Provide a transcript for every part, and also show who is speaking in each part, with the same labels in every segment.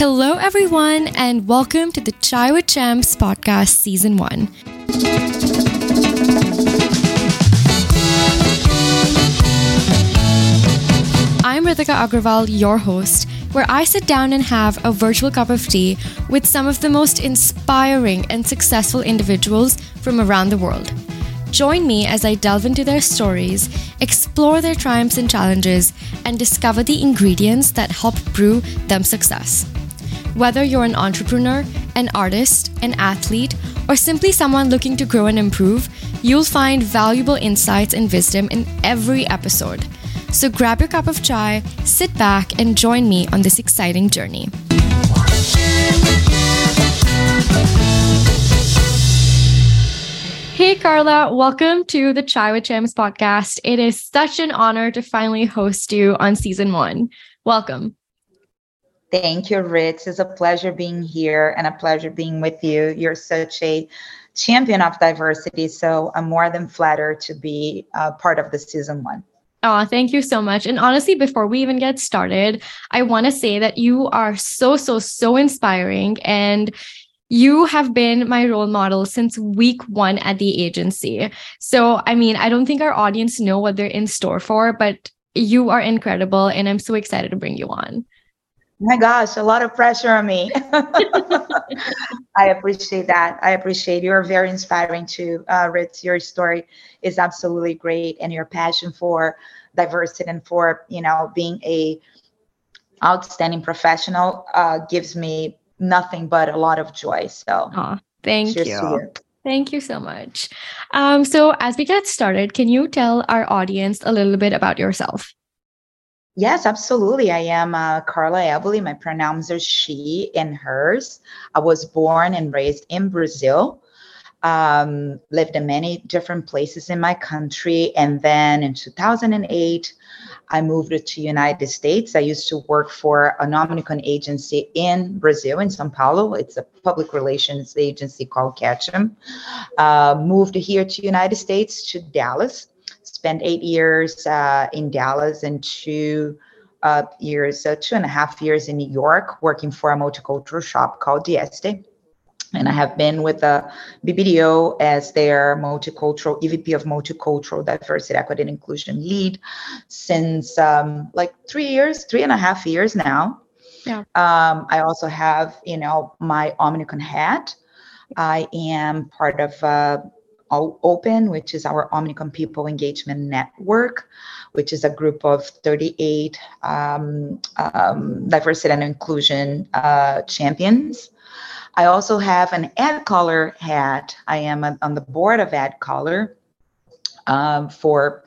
Speaker 1: Hello, everyone, and welcome to the Chai with Champs podcast, season one. I'm Ritika Agrawal, your host, where I sit down and have a virtual cup of tea with some of the most inspiring and successful individuals from around the world. Join me as I delve into their stories, explore their triumphs and challenges, and discover the ingredients that help brew them success. Whether you're an entrepreneur, an artist, an athlete, or simply someone looking to grow and improve, you'll find valuable insights and wisdom in every episode. So grab your cup of chai, sit back, and join me on this exciting journey. Hey, Carla, welcome to the Chai with Champs podcast. It is such an honor to finally host you on season one. Welcome.
Speaker 2: Thank you, Ritz. It's a pleasure being here and a pleasure being with you. You're such a champion of diversity. So I'm more than flattered to be uh, part of the season one.
Speaker 1: Oh, thank you so much. And honestly, before we even get started, I want to say that you are so, so, so inspiring. And you have been my role model since week one at the agency. So, I mean, I don't think our audience know what they're in store for, but you are incredible. And I'm so excited to bring you on
Speaker 2: my gosh, a lot of pressure on me. I appreciate that. I appreciate you're very inspiring too, uh, Ritz. Your story is absolutely great, and your passion for diversity and for you know being a outstanding professional uh, gives me nothing but a lot of joy. So,
Speaker 1: oh, thank you. you. Thank you so much. Um, so, as we get started, can you tell our audience a little bit about yourself?
Speaker 2: Yes, absolutely. I am uh, Carla Eboli. My pronouns are she and hers. I was born and raised in Brazil. Um, lived in many different places in my country, and then in 2008, I moved to United States. I used to work for a Omnicom agency in Brazil, in São Paulo. It's a public relations agency called Ketchum. Uh, moved here to United States to Dallas spent eight years uh, in Dallas and two uh, years, so two and a half years in New York, working for a multicultural shop called Dieste. And I have been with the BBDO as their multicultural EVP of multicultural diversity, equity, and inclusion lead since um, like three years, three and a half years now. Yeah. Um, I also have, you know, my Omnicom hat. I am part of uh, Open, which is our Omnicom People Engagement Network, which is a group of 38 um, um, diversity and inclusion uh, champions. I also have an AdColor hat. I am on the board of AdColor um, for,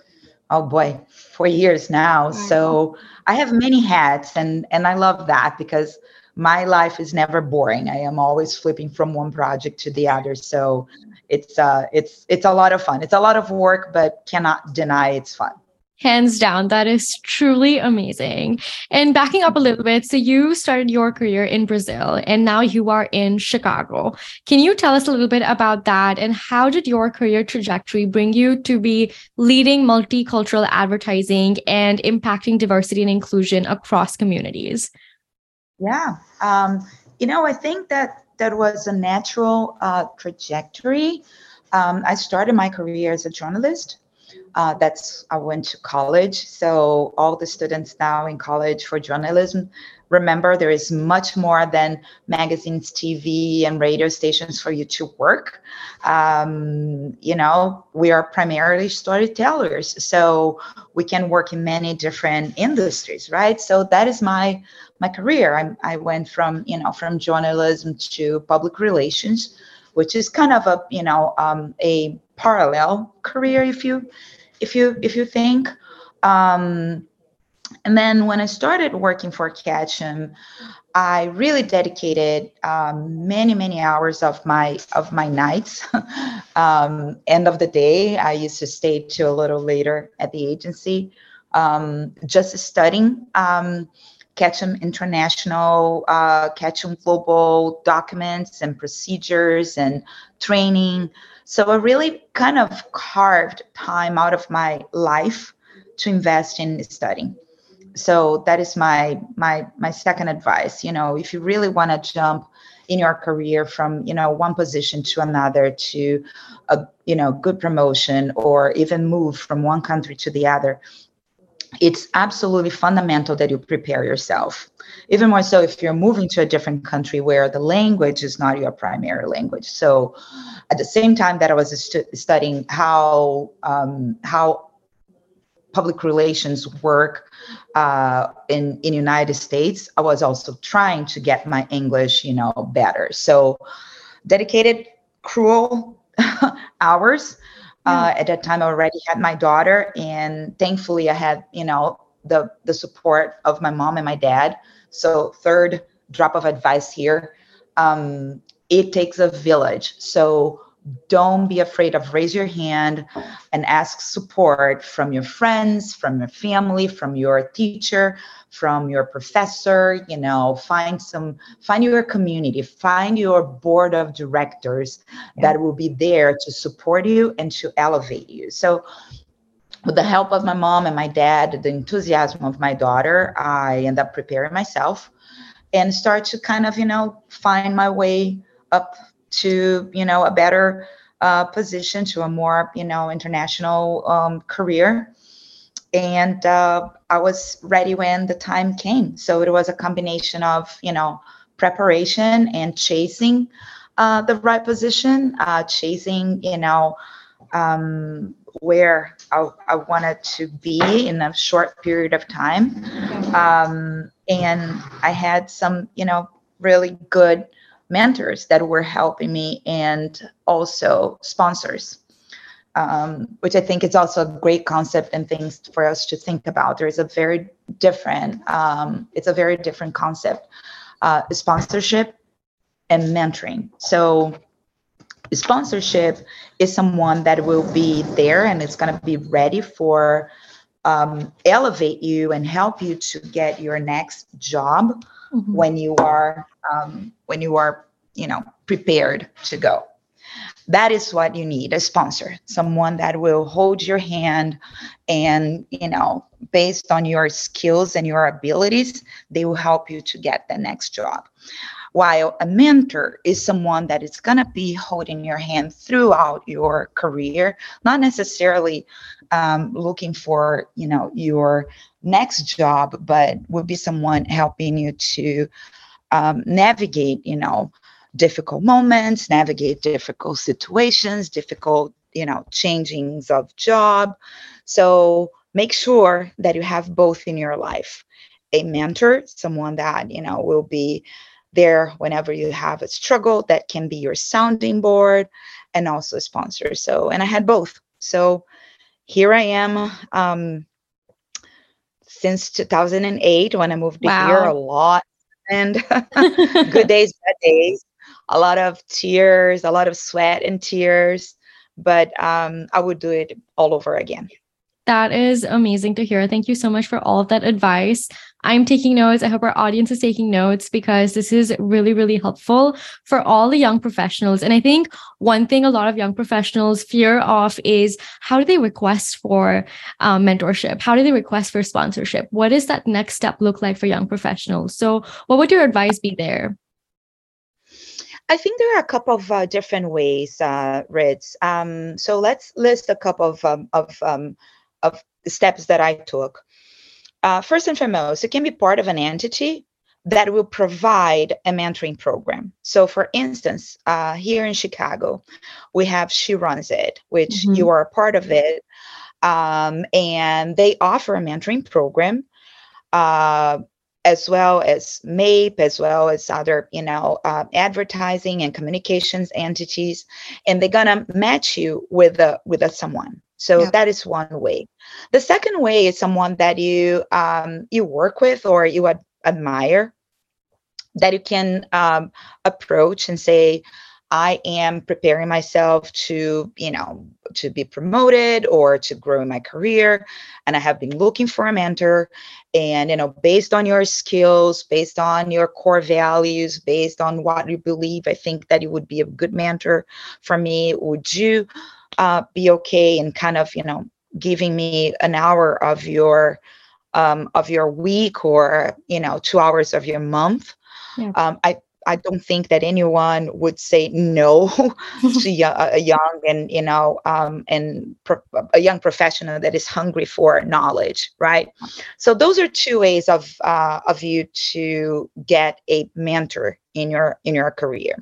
Speaker 2: oh boy, four years now. So I have many hats, and and I love that because my life is never boring. I am always flipping from one project to the other. So it's uh it's it's a lot of fun. It's a lot of work, but cannot deny it's fun.
Speaker 1: Hands down, that is truly amazing. And backing up a little bit, so you started your career in Brazil and now you are in Chicago. Can you tell us a little bit about that and how did your career trajectory bring you to be leading multicultural advertising and impacting diversity and inclusion across communities?
Speaker 2: Yeah. Um, you know, I think that that was a natural uh, trajectory. Um, I started my career as a journalist. Uh, that's I went to college. So all the students now in college for journalism, remember there is much more than magazines, TV, and radio stations for you to work. Um, you know, we are primarily storytellers, so we can work in many different industries, right? So that is my my career. I, I went from you know from journalism to public relations, which is kind of a you know um, a parallel career if you if you if you think. Um, and then when I started working for Ketchum, I really dedicated um, many many hours of my of my nights. um, end of the day, I used to stay till a little later at the agency, um, just studying um, Ketchum International, uh, Ketchum Global documents and procedures and training. So I really kind of carved time out of my life to invest in studying. so that is my my my second advice you know if you really want to jump in your career from you know one position to another to a you know good promotion or even move from one country to the other it's absolutely fundamental that you prepare yourself even more so if you're moving to a different country where the language is not your primary language so at the same time that i was stu- studying how um, how public relations work uh, in in United States, I was also trying to get my English, you know, better. So dedicated, cruel hours. Uh, at that time, I already had my daughter, and thankfully, I had you know the the support of my mom and my dad. So third drop of advice here: um, it takes a village. So don't be afraid of raise your hand and ask support from your friends from your family from your teacher from your professor you know find some find your community find your board of directors yeah. that will be there to support you and to elevate you so with the help of my mom and my dad the enthusiasm of my daughter i end up preparing myself and start to kind of you know find my way up to you know a better uh, position to a more you know international um, career. And uh, i was ready when the time came. So it was a combination of you know preparation and chasing uh, the right position uh, chasing you know um, where I, I, wanted to be in a short period of time. Um, and i had some you know really good mentors that were helping me and also sponsors um, which i think is also a great concept and things for us to think about. There is a very different um, it's a very different concept uh, sponsorship and mentoring. So sponsorship is someone that will be there and it's going to be ready for um, elevate you and help you to get your next job mm-hmm. when you are um, when you are you know prepared to go that is what you need a sponsor someone that will hold your hand and you know based on your skills and your abilities they will help you to get the next job while a mentor is someone that is going to be holding your hand throughout your career not necessarily um, looking for you know your next job but would be someone helping you to um, navigate you know difficult moments navigate difficult situations difficult you know changings of job. So make sure that you have both in your life. A mentor someone that you know will be there whenever you have a struggle that can be your sounding board and also a sponsor. So and i had both. So here i am um, since 2008 when i moved wow. here a lot and good days bad days. A lot of tears a lot of sweat and tears but um, i would do it all over again
Speaker 1: that is amazing to hear. Thank you so much for all of that advice. I'm taking notes. I hope our audience is taking notes because this is really, really helpful for all the young professionals. And I think one thing a lot of young professionals fear of is how do they request for um, mentorship? How do they request for sponsorship? What does that next step look like for young professionals? So, what would your advice be there?
Speaker 2: I think there are a couple of uh, different ways, uh. Um, so let's list a couple of, um, of um, of steps that I took. Uh, first and foremost, it can be part of an entity that will provide a mentoring program. So, for instance, uh, here in Chicago, we have She Runs It, which mm-hmm. you are a part of it. Um, and they offer a mentoring program. Uh, as well as MAPE, as well as other, you know, uh, advertising and communications entities, and they're gonna match you with a with a someone. So that is one way. The second way is someone that you um, you work with or you ad- admire that you can um, approach and say, I am preparing myself to, you know, to be promoted or to grow in my career. And I have been looking for a mentor. And, you know, based on your skills, based on your core values, based on what you believe, I think that you would be a good mentor for me. Would you uh, be okay and kind of you know giving me an hour of your um, of your week or you know two hours of your month yeah. um, i I don't think that anyone would say no to a young and you know um, and pro- a young professional that is hungry for knowledge, right? So those are two ways of uh, of you to get a mentor in your in your career.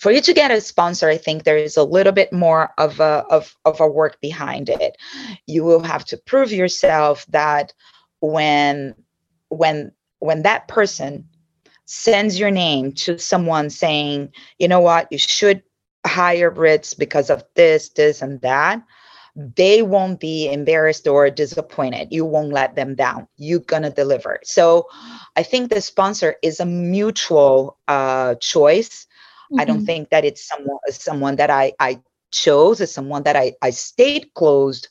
Speaker 2: For you to get a sponsor, I think there is a little bit more of a of, of a work behind it. You will have to prove yourself that when when when that person sends your name to someone saying, you know what, you should hire Ritz because of this, this, and that, they won't be embarrassed or disappointed. You won't let them down. You're gonna deliver. So I think the sponsor is a mutual uh, choice. Mm-hmm. I don't mm-hmm. think that it's someone someone that I I chose as someone that I, I stayed closed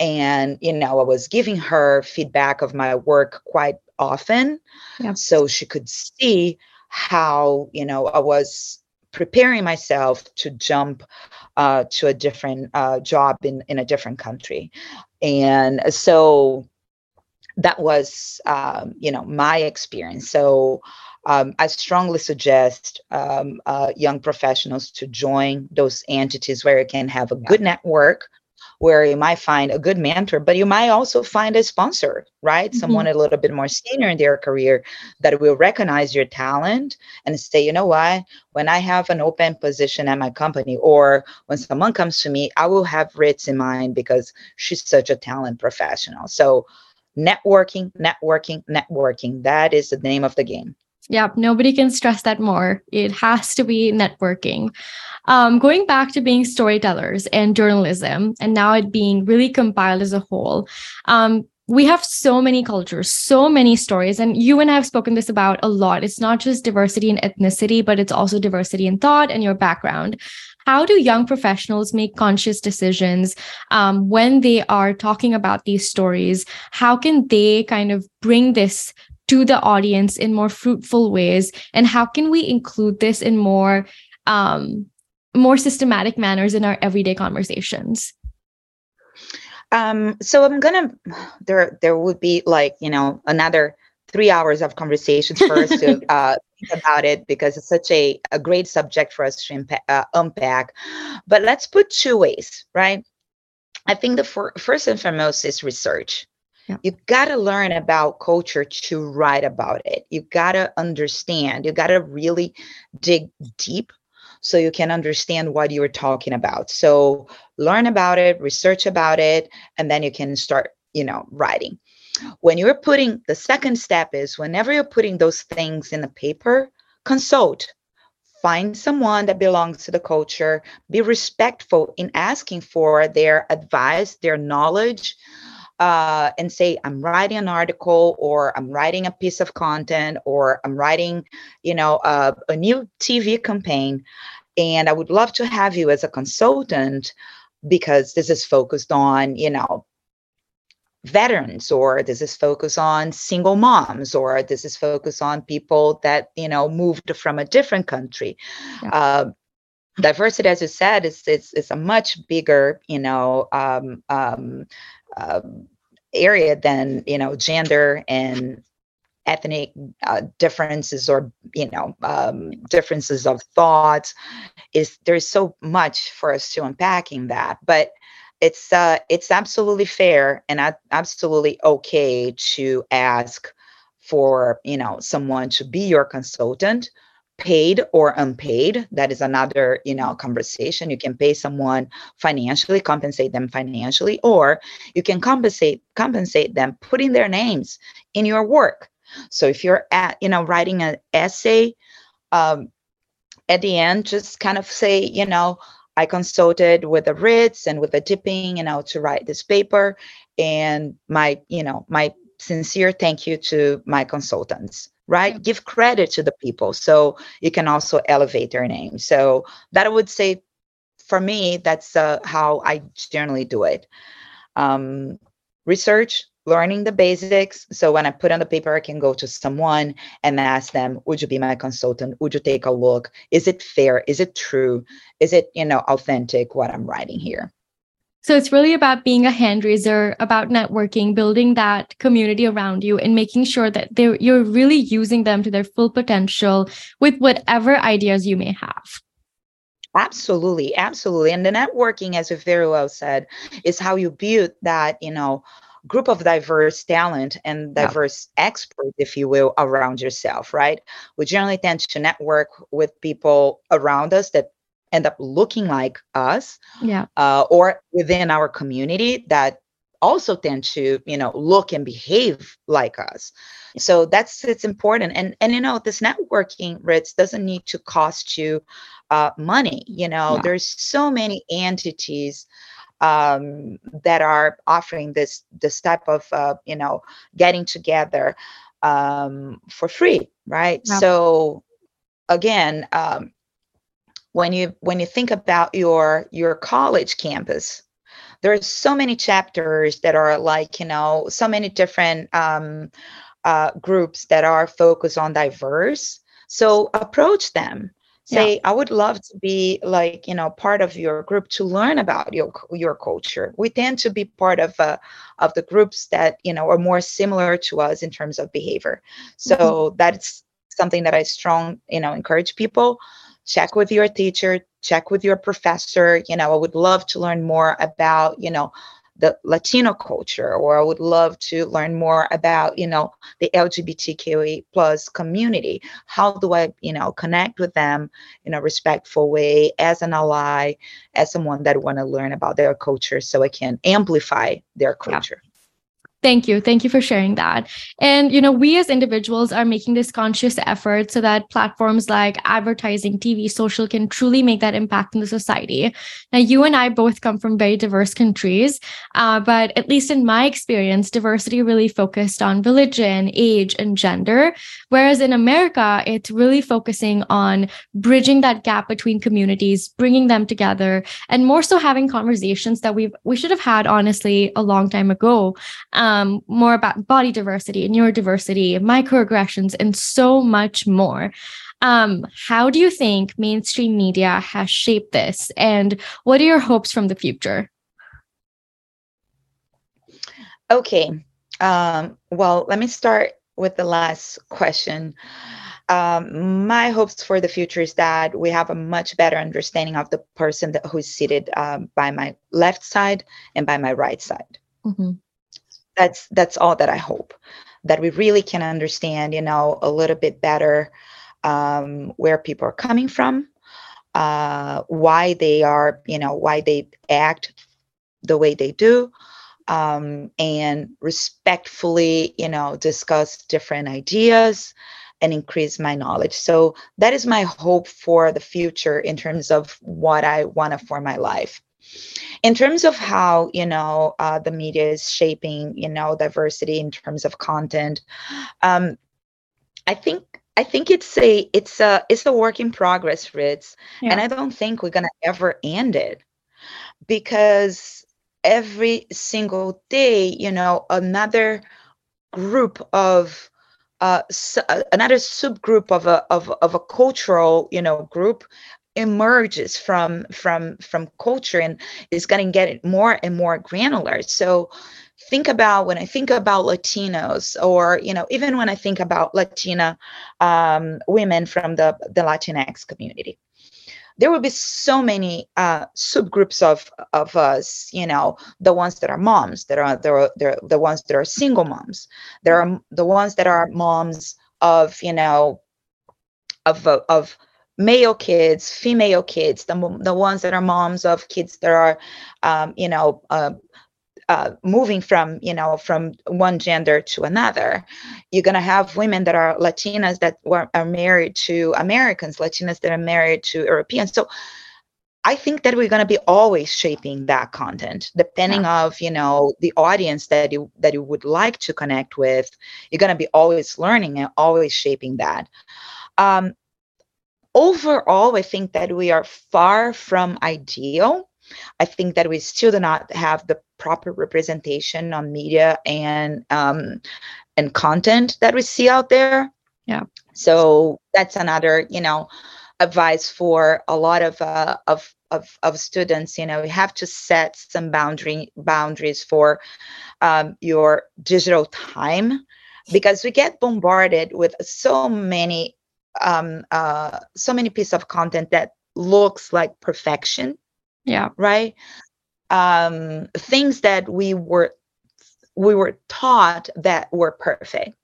Speaker 2: and you know i was giving her feedback of my work quite often yeah. so she could see how you know i was preparing myself to jump uh, to a different uh, job in, in a different country and so that was um, you know my experience so um, I strongly suggest um, uh, young professionals to join those entities where you can have a yeah. good network, where you might find a good mentor, but you might also find a sponsor, right? Mm-hmm. Someone a little bit more senior in their career that will recognize your talent and say, you know what, when I have an open position at my company, or when someone comes to me, I will have Ritz in mind because she's such a talent professional. So, networking, networking, networking that is the name of the game.
Speaker 1: Yep, nobody can stress that more. It has to be networking. Um, going back to being storytellers and journalism, and now it being really compiled as a whole, um, we have so many cultures, so many stories, and you and I have spoken this about a lot. It's not just diversity in ethnicity, but it's also diversity in thought and your background. How do young professionals make conscious decisions um, when they are talking about these stories? How can they kind of bring this to the audience in more fruitful ways? And how can we include this in more um, more systematic manners in our everyday conversations?
Speaker 2: Um, so i'm gonna there there would be like you know another three hours of conversations first to uh, think about it because it's such a, a great subject for us to uh, unpack. But let's put two ways right? I think the for, first and foremost is research yeah. You got to learn about culture to write about it. you've got to understand. You've got to really dig deep so you can understand what you're talking about. So learn about it, research about it, and then you can start, you know, writing. When you're putting the second step is whenever you're putting those things in the paper, consult. Find someone that belongs to the culture. Be respectful in asking for their advice, their knowledge, uh, and say i'm writing an article or i'm writing a piece of content or i'm writing you know uh, a new tv campaign and i would love to have you as a consultant because this is focused on you know veterans or this is focused on single moms or this is focused on people that you know moved from a different country yeah. uh, diversity as you said is, is, is a much bigger you know um, um, um, area than you know gender and ethnic uh, differences or you know um, differences of thoughts. Is there's so much for us to unpacking that but it's uh it's absolutely fair and absolutely okay to ask for you know someone to be your consultant paid or unpaid. That is another you know conversation. You can pay someone financially compensate them financially or you can compensate compensate them putting their names in your work. So if you're at you know writing an essay um, at the end just kind of say you know i consulted with the ritz and with the tipping you know to write this paper and my you know my sincere thank you to my consultants right? Give credit to the people so you can also elevate their name. So that I would say for me, that's uh, how I generally do it. Um, research, learning the basics. So when I put on the paper, I can go to someone and ask them, would you be my consultant? Would you take a look? Is it fair? Is it true? Is it, you know, authentic what I'm writing here?
Speaker 1: So it's really about being a hand raiser, about networking, building that community around you, and making sure that you're really using them to their full potential with whatever ideas you may have.
Speaker 2: Absolutely, absolutely. And the networking, as you very well said, is how you build that, you know, group of diverse talent and diverse yeah. experts, if you will, around yourself, right? We generally tend to network with people around us that end up looking like us
Speaker 1: yeah.
Speaker 2: uh, or within our community that also tend to you know look and behave like us. So that's it's important. And and you know this networking ritz doesn't need to cost you uh, money you know? Yeah. there's so many entities um, that are offering this this type of uh, you know getting together um, for free right? Yeah. so again um, when you when you think about your your college campus there are so many chapters that are like you know so many different um, uh, groups that are focused on diverse. So approach them. Say yeah. i would love to be like you know part of your group to learn about your your culture. We tend to be part of uh, of the groups that you know are more similar to us in terms of behavior. So mm-hmm. that's something that i strong you know encourage people check with your teacher check with your professor. You know i would love to learn more about you know the latino culture or i would love to learn more about you know the lgbtqa plus community. How do i you know connect with them in a respectful way as an ally as someone that want to learn about their culture so i can amplify their culture? yeah.
Speaker 1: Thank you. Thank you for sharing that. And, you know, we as individuals are making this conscious effort so that platforms like advertising, TV, social can truly make that impact in the society. Now, you and I both come from very diverse countries, uh, but at least in my experience, diversity really focused on religion, age, and gender. Whereas in America, it's really focusing on bridging that gap between communities, bringing them together, and more so having conversations that we've we should have had honestly a long time ago. Um, um, more about body diversity, and neurodiversity, microaggressions, and so much more. Um, how do you think mainstream media has shaped this, and what are your hopes from the future?
Speaker 2: Okay. Um, well, let me start with the last question. Um, my hopes for the future is that we have a much better understanding of the person that, who's seated um, by my left side and by my right side. Mm-hmm that's that's all that I hope that we really can understand, you know, a little bit better um, where people are coming from, uh, why they are, you know, why they act the way they do, um, and respectfully, you know, discuss different ideas and increase my knowledge. So that is my hope for the future in terms of what I want to for my life in terms of how you know uh, the media is shaping you know diversity in terms of content um, i think i think it's a it's a it's a work in progress ritz yeah. and i don't think we're gonna ever end it because every single day you know another group of uh, another subgroup of a of, of a cultural you know group emerges from from from culture and is going to get more and more granular. So think about when i think about latinos or you know even when i think about latina um, women from the the latinx community there will be so many uh, subgroups of of us you know the ones that are moms that are there are the ones that are single moms there are the ones that are moms of you know of of male kids, female kids, the, the ones that are moms of kids that are, um, you know, uh, uh, moving from you know from one gender to another. You're going to have women that are latinas that were, are married to americans latinas that are married to europeans. So i think that we're going to be always shaping that content depending yeah. of you know the audience that you that you would like to connect with. You're going to be always learning and always shaping that. Um, overall, I think that we are far from ideal. I think that we still do not have the proper representation on media and um, and content that we see out there.
Speaker 1: Yeah.
Speaker 2: So that's another, you know, advice for a lot of uh, of of, of students you know you have to set some boundary boundaries for um, your digital time because we get bombarded with so many um, uh, so many pieces of content that looks like perfection
Speaker 1: yeah.
Speaker 2: right? Um, things that we were we were taught that were perfect.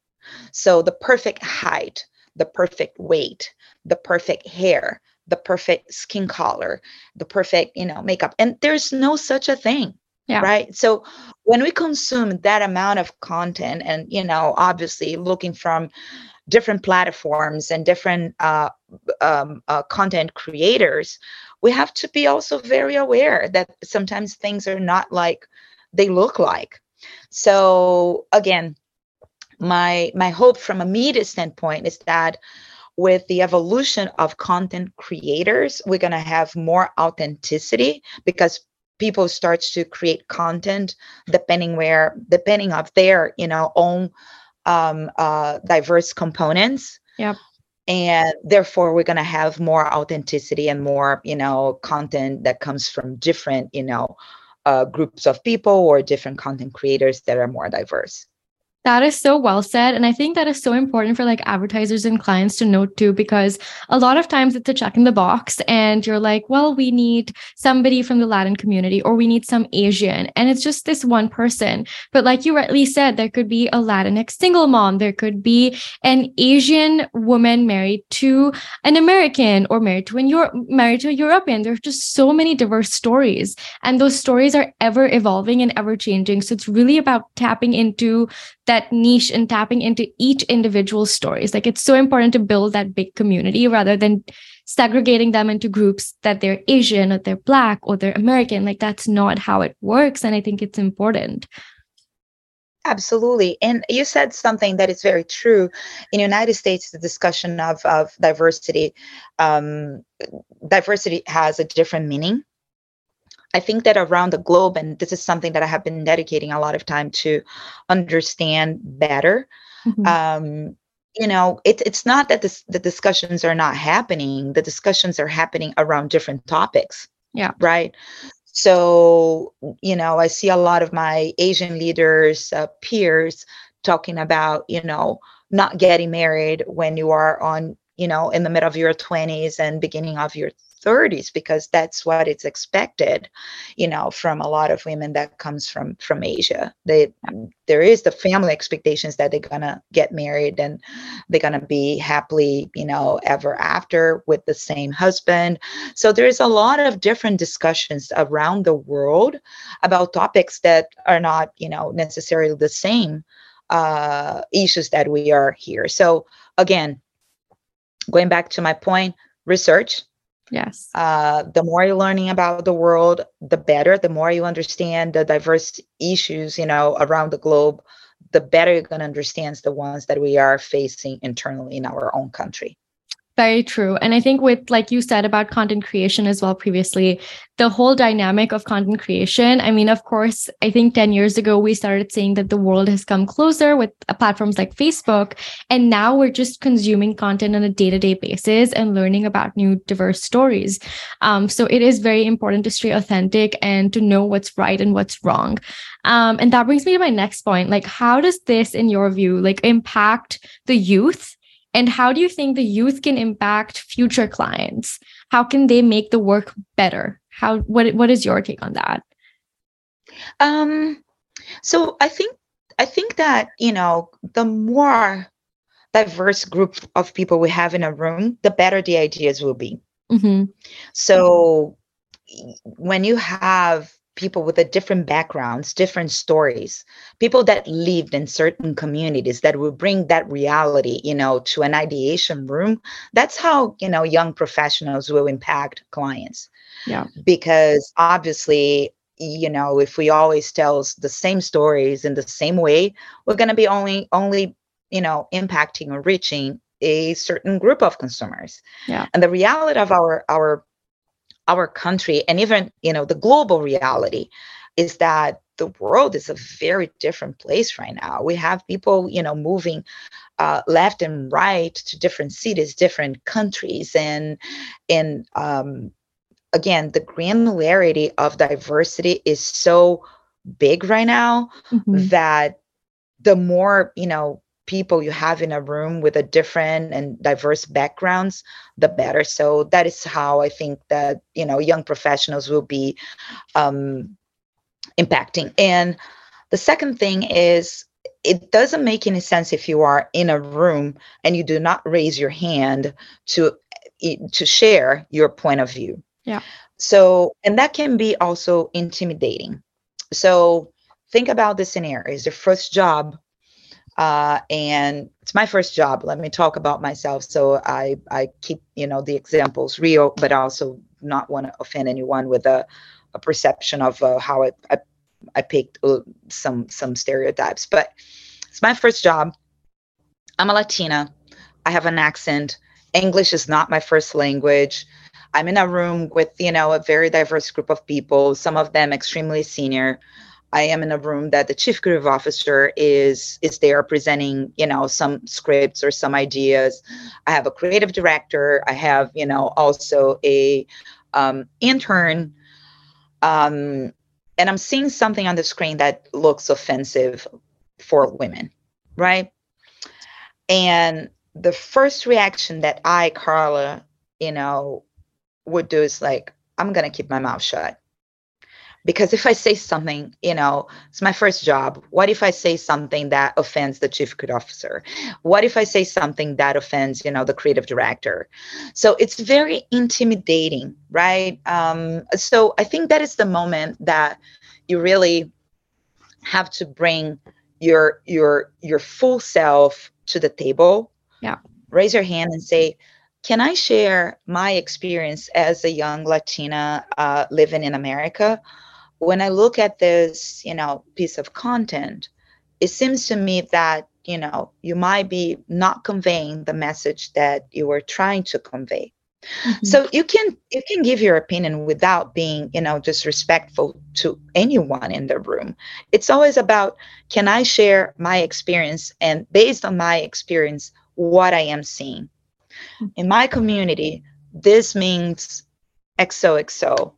Speaker 2: So the perfect height the perfect weight the perfect hair the perfect skin color the perfect you know makeup. And there's no such a thing
Speaker 1: yeah.
Speaker 2: right? So when we consume that amount of content and you know obviously looking from different platforms and different uh, um, uh, content creators we have to be also very aware that sometimes things are not like they look like. So again my my hope from a media standpoint is that with the evolution of content creators we're to have more authenticity because people start to create content depending where depending of their you know own um, uh, diverse components.
Speaker 1: Yep.
Speaker 2: And therefore we're going to have more authenticity and more you know content that comes from different you know uh, groups of people or different content creators that are more diverse
Speaker 1: that is so well said. And I think that is so important for like advertisers and clients to note too, because a lot of times it's a check in the box and you're like, well, we need somebody from the Latin community or we need some Asian. And it's just this one person. But like you rightly said, there could be a Latinx single mom, there could be an Asian woman married to an American or married to an Euro- married to a European. There's just so many diverse stories. And those stories are ever evolving and ever changing. So it's really about tapping into that niche and tapping into each individual stories. Like it's so important to build that big community rather than segregating them into groups that they're asian or they're black or they're american. Like that's not how it works and i think it's important.
Speaker 2: Absolutely. And you said something that is very true. In the united states the discussion of, of diversity um, diversity has a different meaning I think that around the globe, and this is something that I have been dedicating a lot of time to understand better. Mm-hmm. Um, you know, it, it's not that this, the discussions are not happening. The discussions are happening around different topics.
Speaker 1: Yeah.
Speaker 2: Right. So, you know, I see a lot of my Asian leaders, uh, peers talking about, you know, not getting married when you are on, you know, in the middle of your 20s and beginning of your 30s because that's what it's expected you know from a lot of women that comes from from asia. They there is the family expectations that they're gonna get married and they're gonna be happily you know ever after with the same husband. So there's a lot of different discussions around the world about topics that are not you know necessarily the same uh issues that we are here. So again going back to my point research
Speaker 1: Yes.
Speaker 2: Uh, the more you're learning about the world, the better. The more you understand the diverse issues, you know, around the globe, the better you're going to understand the ones that we are facing internally in our own country.
Speaker 1: Very true. And I think with like you said about content creation as well previously, the whole dynamic of content creation. I mean, of course, I think 10 years ago we started saying that the world has come closer with uh, platforms like Facebook. And now we're just consuming content on a day-to-day basis and learning about new diverse stories. Um, so it is very important to stay authentic and to know what's right and what's wrong. Um, and that brings me to my next point. Like, how does this, in your view, like impact the youth and how do you think the youth can impact future clients? How can they make the work better? How what what is your take on that?
Speaker 2: Um so I think I think that, you know, the more diverse group of people we have in a room, the better the ideas will be.
Speaker 1: Mm-hmm.
Speaker 2: So when you have people with a different backgrounds, different stories, people that lived in certain communities that will bring that reality, you know, to an ideation room. That's how, you know, young professionals will impact clients.
Speaker 1: Yeah.
Speaker 2: Because obviously, you know, if we always tell the same stories in the same way, we're going to be only only, you know, impacting or reaching a certain group of consumers.
Speaker 1: Yeah.
Speaker 2: And the reality of our our our country and even you know the global reality is that the world is a very different place right now. We have people, you know, moving uh, left and right to different cities, different countries, and and um, again, the granularity of diversity is so big right now mm-hmm. that the more you know people you have in a room with a different and diverse backgrounds the better. So that is how i think that you know young professionals will be um, impacting. And the second thing is it doesn't make any sense if you are in a room and you do not raise your hand to to share your point of view.
Speaker 1: Yeah.
Speaker 2: So and that can be also intimidating. So think about the scenario. It's your first job uh, and it's my first job. Let me talk about myself. So i i keep you know the examples real but also not want to offend anyone with a, a perception of uh, how I, I, I picked uh, some some stereotypes. But it's my first job. I'm a latina. I have an accent. English is not my first language. I'm in a room with you know a very diverse group of people some of them extremely senior I am in a room that the chief creative officer is is there presenting, you know, some scripts or some ideas. I have a creative director. I have, you know, also a um, intern, um, and I'm seeing something on the screen that looks offensive for women, right? And the first reaction that I, Carla, you know, would do is like, I'm gonna keep my mouth shut because if I say something, you know, it's my first job. What if I say something that offends the chief creative officer? What if I say something that offends, you know, the creative director? So it's very intimidating, right? Um, so I think that is the moment that you really have to bring your your your full self to the table.
Speaker 1: Yeah.
Speaker 2: Raise your hand and say, can I share my experience as a young Latina uh, living in America? When I look at this, you know, piece of content, it seems to me that, you know, you might be not conveying the message that you were trying to convey. Mm-hmm. So you can you can give your opinion without being, you know, disrespectful to anyone in the room. It's always about can I share my experience and based on my experience what I am seeing. Mm-hmm. In my community, this means XOXO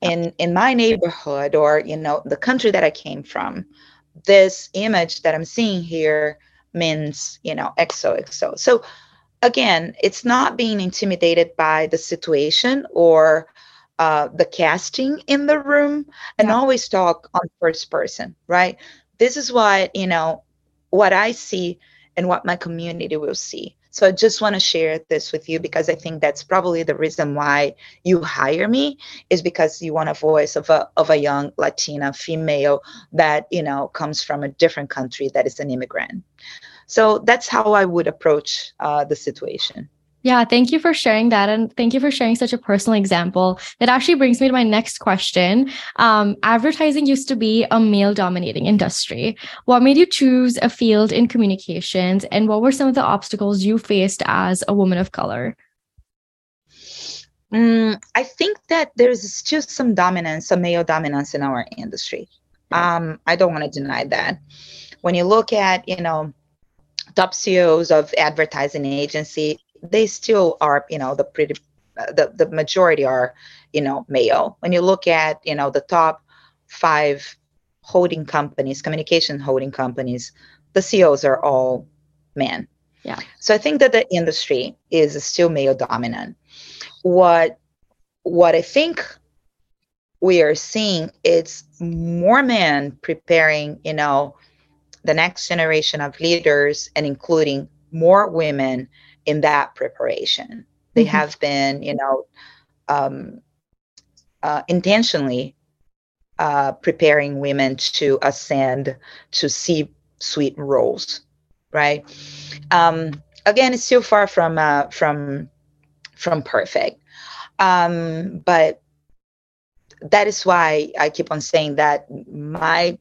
Speaker 2: in in my neighborhood or you know the country that i came from this image that i'm seeing here means you know xoxo so again it's not being intimidated by the situation or uh, the casting in the room and yeah. always talk on first person right? This is what you know what i see and what my community will see so I just want to share this with you because I think that's probably the reason why you hire me is because you want a voice of a of a young Latina female that you know comes from a different country that is an immigrant. So that's how I would approach uh, the situation.
Speaker 1: Yeah, thank you for sharing that. And thank you for sharing such a personal example. That actually brings me to my next question. Um, advertising used to be a male dominating industry. What made you choose a field in communications? And what were some of the obstacles you faced as a woman of color?
Speaker 2: Mm, I think that there's still some dominance, some male dominance in our industry. Um, I don't want to deny that. When you look at, you know, top CEOs of advertising agency, they still are, you know, the pretty, uh, the, the majority are, you know, male. When you look at, you know, the top five holding companies, communication holding companies, the CEOs are all men.
Speaker 1: Yeah.
Speaker 2: So I think that the industry is still male dominant. What what I think we are seeing is more men preparing, you know, the next generation of leaders and including more women in that preparation. They mm-hmm. have been, you know, um, uh, intentionally uh, preparing women to ascend to C suite roles, right? Um, again, it's still far from uh, from from perfect, um, but that is why I keep on saying that my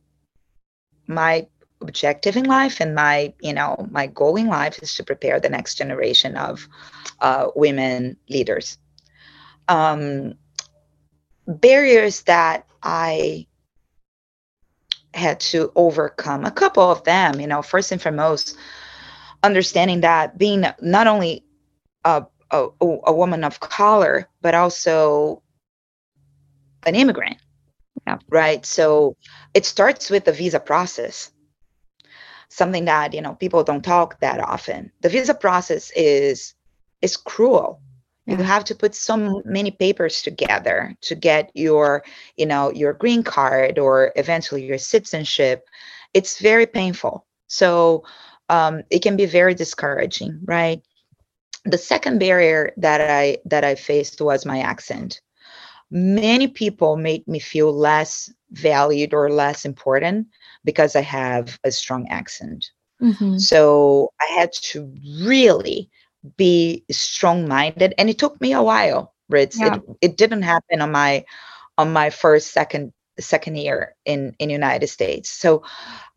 Speaker 2: my objective in life and my you know my goal in life is to prepare the next generation of uh, women leaders. Um, barriers that i had to overcome a couple of them you know first and foremost understanding that being not only a, a, a woman of color but also an immigrant yeah. right? So it starts with the visa process something that you know people don't talk that often. The visa process is is cruel. Yeah. you have to put so many papers together to get your you know your green card or eventually your citizenship. It's very painful. So um, it can be very discouraging right? The second barrier that i that i faced was my accent. Many people made me feel less valued or less important because I have a strong accent. Mm-hmm. So I had to really be strong minded and it took me a while Ritz. Yeah. It, it didn't happen on my on my first second second year in in United States. So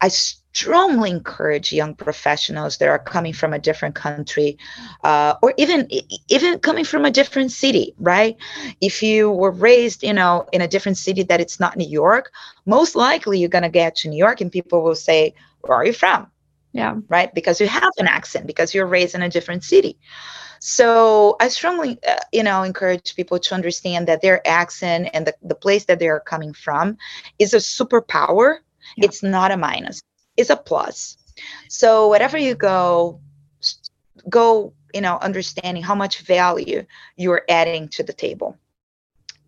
Speaker 2: I strongly encourage young professionals that are coming from a different country uh, or even even coming from a different city right? If you were raised you know in a different city that it's not new york most likely you're going to get to new york and people will say where are you from?
Speaker 1: Yeah.
Speaker 2: Right? Because you have an accent because you're raised in a different city. So i strongly uh, you know encourage people to understand that their accent and the, the place that they are coming from is a superpower. Yeah. it's not a minus is a plus. So wherever you go, go, you know, understanding how much value you're adding to the table.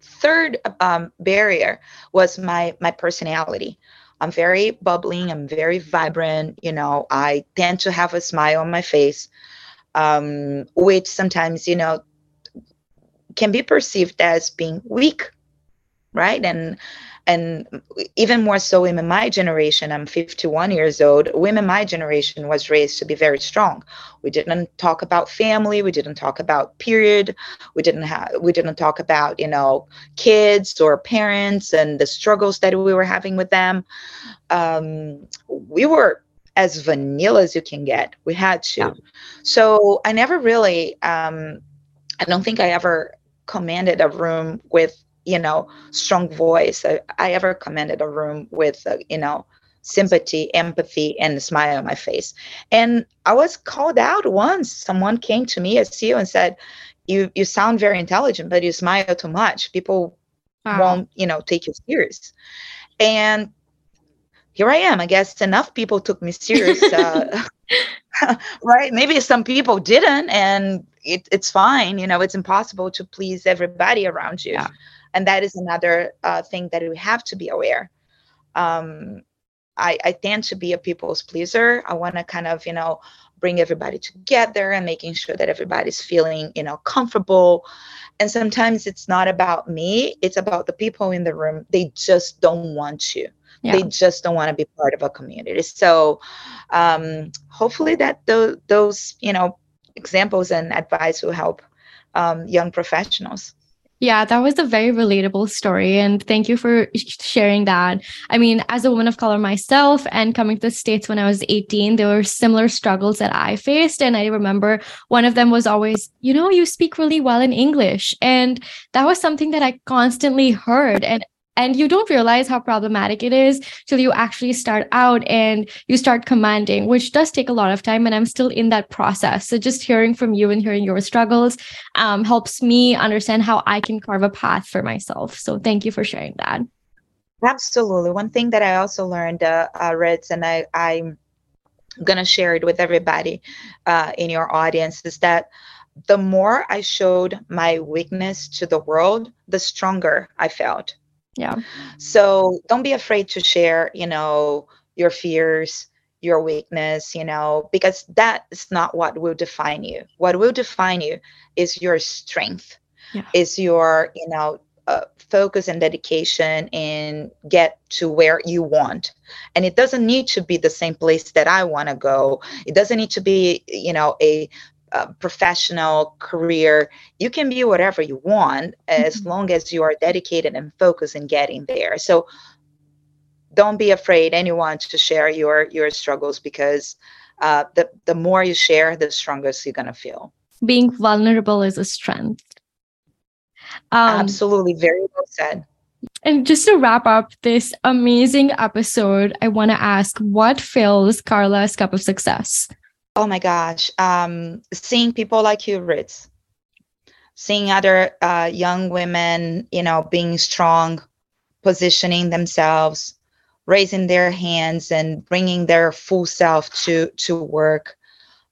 Speaker 2: Third um, barrier was my my personality. I'm very bubbling. I'm very vibrant. You know, I tend to have a smile on my face, um, which sometimes, you know, can be perceived as being weak, right? And and even more so women my generation i'm 51 years old women my generation was raised to be very strong. We didn't talk about family we didn't talk about period we didn't have we didn't talk about you know kids or parents and the struggles that we were having with them. Um, we were as vanilla as you can get we had to. Yeah. so i never really um, i don't think i ever commanded a room with you know strong voice. I, I ever commanded a room with uh, you know sympathy empathy and a smile on my face. And i was called out once. Someone came to me as ceo and said you you sound very intelligent but you smile too much. People wow. won't you know take you serious. And here i am. I guess enough people took me serious uh, right? Maybe some people didn't and it, it's fine. You know it's impossible to please everybody around you. Yeah and that is another uh, thing that we have to be aware. Um, I, I tend to be a people's pleaser. I want to kind of you know bring everybody together and making sure that everybody's feeling you know comfortable. And sometimes it's not about me it's about the people in the room. They just don't want to yeah. they just don't want to be part of a community. So um, hopefully that th- those you know examples and advice will help um, young professionals
Speaker 1: yeah, that was a very relatable story. And thank you for sharing that. I mean, as a woman of color myself and coming to the States when I was 18, there were similar struggles that I faced. And I remember one of them was always, you know, you speak really well in English. And that was something that I constantly heard. And and you don't realize how problematic it is till you actually start out and you start commanding which does take a lot of time and i'm still in that process. So just hearing from you and hearing your struggles um, helps me understand how i can carve a path for myself. So thank you for sharing that.
Speaker 2: Absolutely. One thing that i also learned uh, uh Ritz, and i i'm gonna share it with everybody uh, in your audience is that the more i showed my weakness to the world the stronger i felt
Speaker 1: yeah.
Speaker 2: So don't be afraid to share, you know, your fears, your weakness, you know, because that is not what will define you. What will define you is your strength, yeah. is your, you know, uh, focus and dedication and get to where you want and it doesn't need to be the same place that i want to go it doesn't need to be you know a professional career you can be whatever you want as mm-hmm. long as you are dedicated and focused in getting there so don't be afraid anyone to share your your struggles because uh, the the more you share the strongest you're going to feel
Speaker 1: being vulnerable is a strength
Speaker 2: um, absolutely very well said
Speaker 1: And just to wrap up this amazing episode, I want to ask what fills Carla's cup of success?
Speaker 2: Oh my gosh. Um, seeing people like you, Ritz, seeing other uh, young women, you know, being strong, positioning themselves, raising their hands and bringing their full self to to work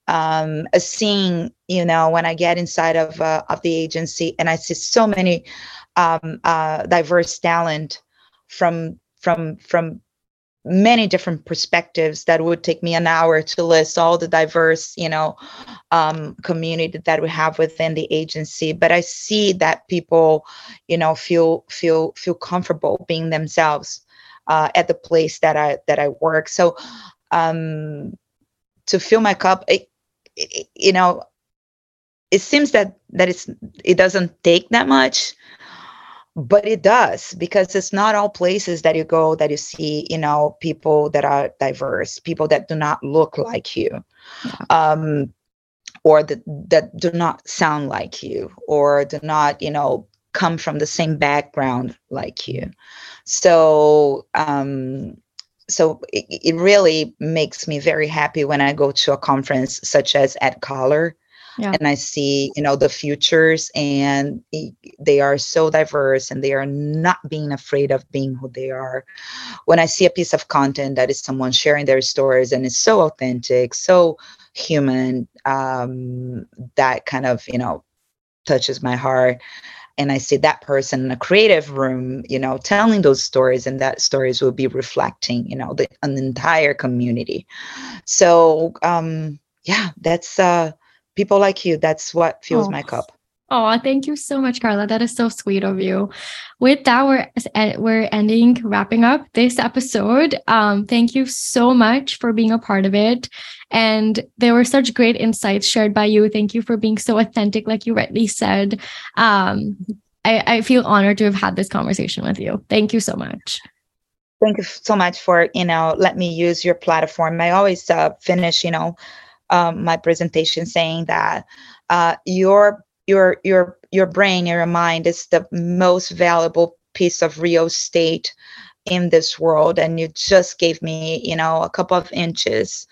Speaker 2: um, seeing you know when i get inside of uh, of the agency and i see so many um, uh, diverse talent from from from many different perspectives that would take me an hour to list all the diverse you know um, community that we have within the agency but i see that people you know feel feel feel comfortable being themselves uh, at the place that I that I work. So um, to fill my cup, it, it, you know, it seems that that it's it doesn't take that much, but it does because it's not all places that you go that you see you know people that are diverse, people that do not look like you. Um, or that, that do not sound like you or do not you know come from the same background like you so um, so it, it, really makes me very happy when I go to a conference such as ADCOLOR. Yeah. And I see, you know, the futures, and they are so diverse, and they are not being afraid of being who they are. When I see a piece of content that is someone sharing their stories, and it's so authentic, so human, um, that kind of, you know, touches my heart and I see that person in a creative room, you know, telling those stories, and that stories will be reflecting, you know, the an entire community. So um, yeah, that's uh, people like you. That's what fills oh. my cup.
Speaker 1: Oh, thank you so much, Carla. That is so sweet of you. With that, we're we're ending, wrapping up this episode. Um, thank you so much for being a part of it. And there were such great insights shared by you. Thank you for being so authentic, like you rightly said. Um, I, I feel honored to have had this conversation with you. Thank you so much.
Speaker 2: Thank you so much for you know let me use your platform. I always uh, finish you know um, my presentation saying that uh, your your your your brain your mind is the most valuable piece of real estate in this world. And you just gave me you know a couple of inches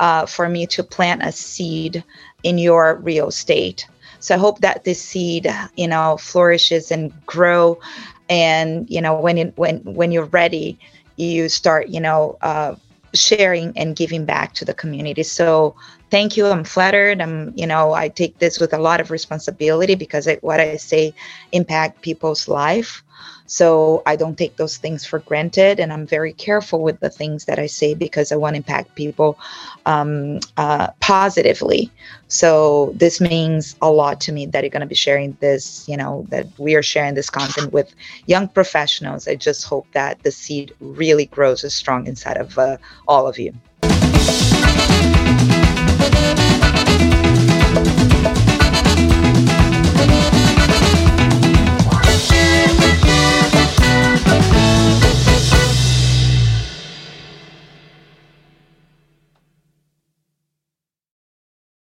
Speaker 2: uh, for me to plant a seed in your real estate. So i hope that this seed you know flourishes and grow. And you know when it, when when you're ready you start you know uh, sharing and giving back to the community. So thank you. I'm flattered. I'm you know i take this with a lot of responsibility because it, what i say impact people's life so I don't take those things for granted, and I'm very careful with the things that I say because I want to impact people um, uh, positively. So this means a lot to me that you're going to be sharing this, you know, that we are sharing this content with young professionals. I just hope that the seed really grows as strong inside of uh, all of you.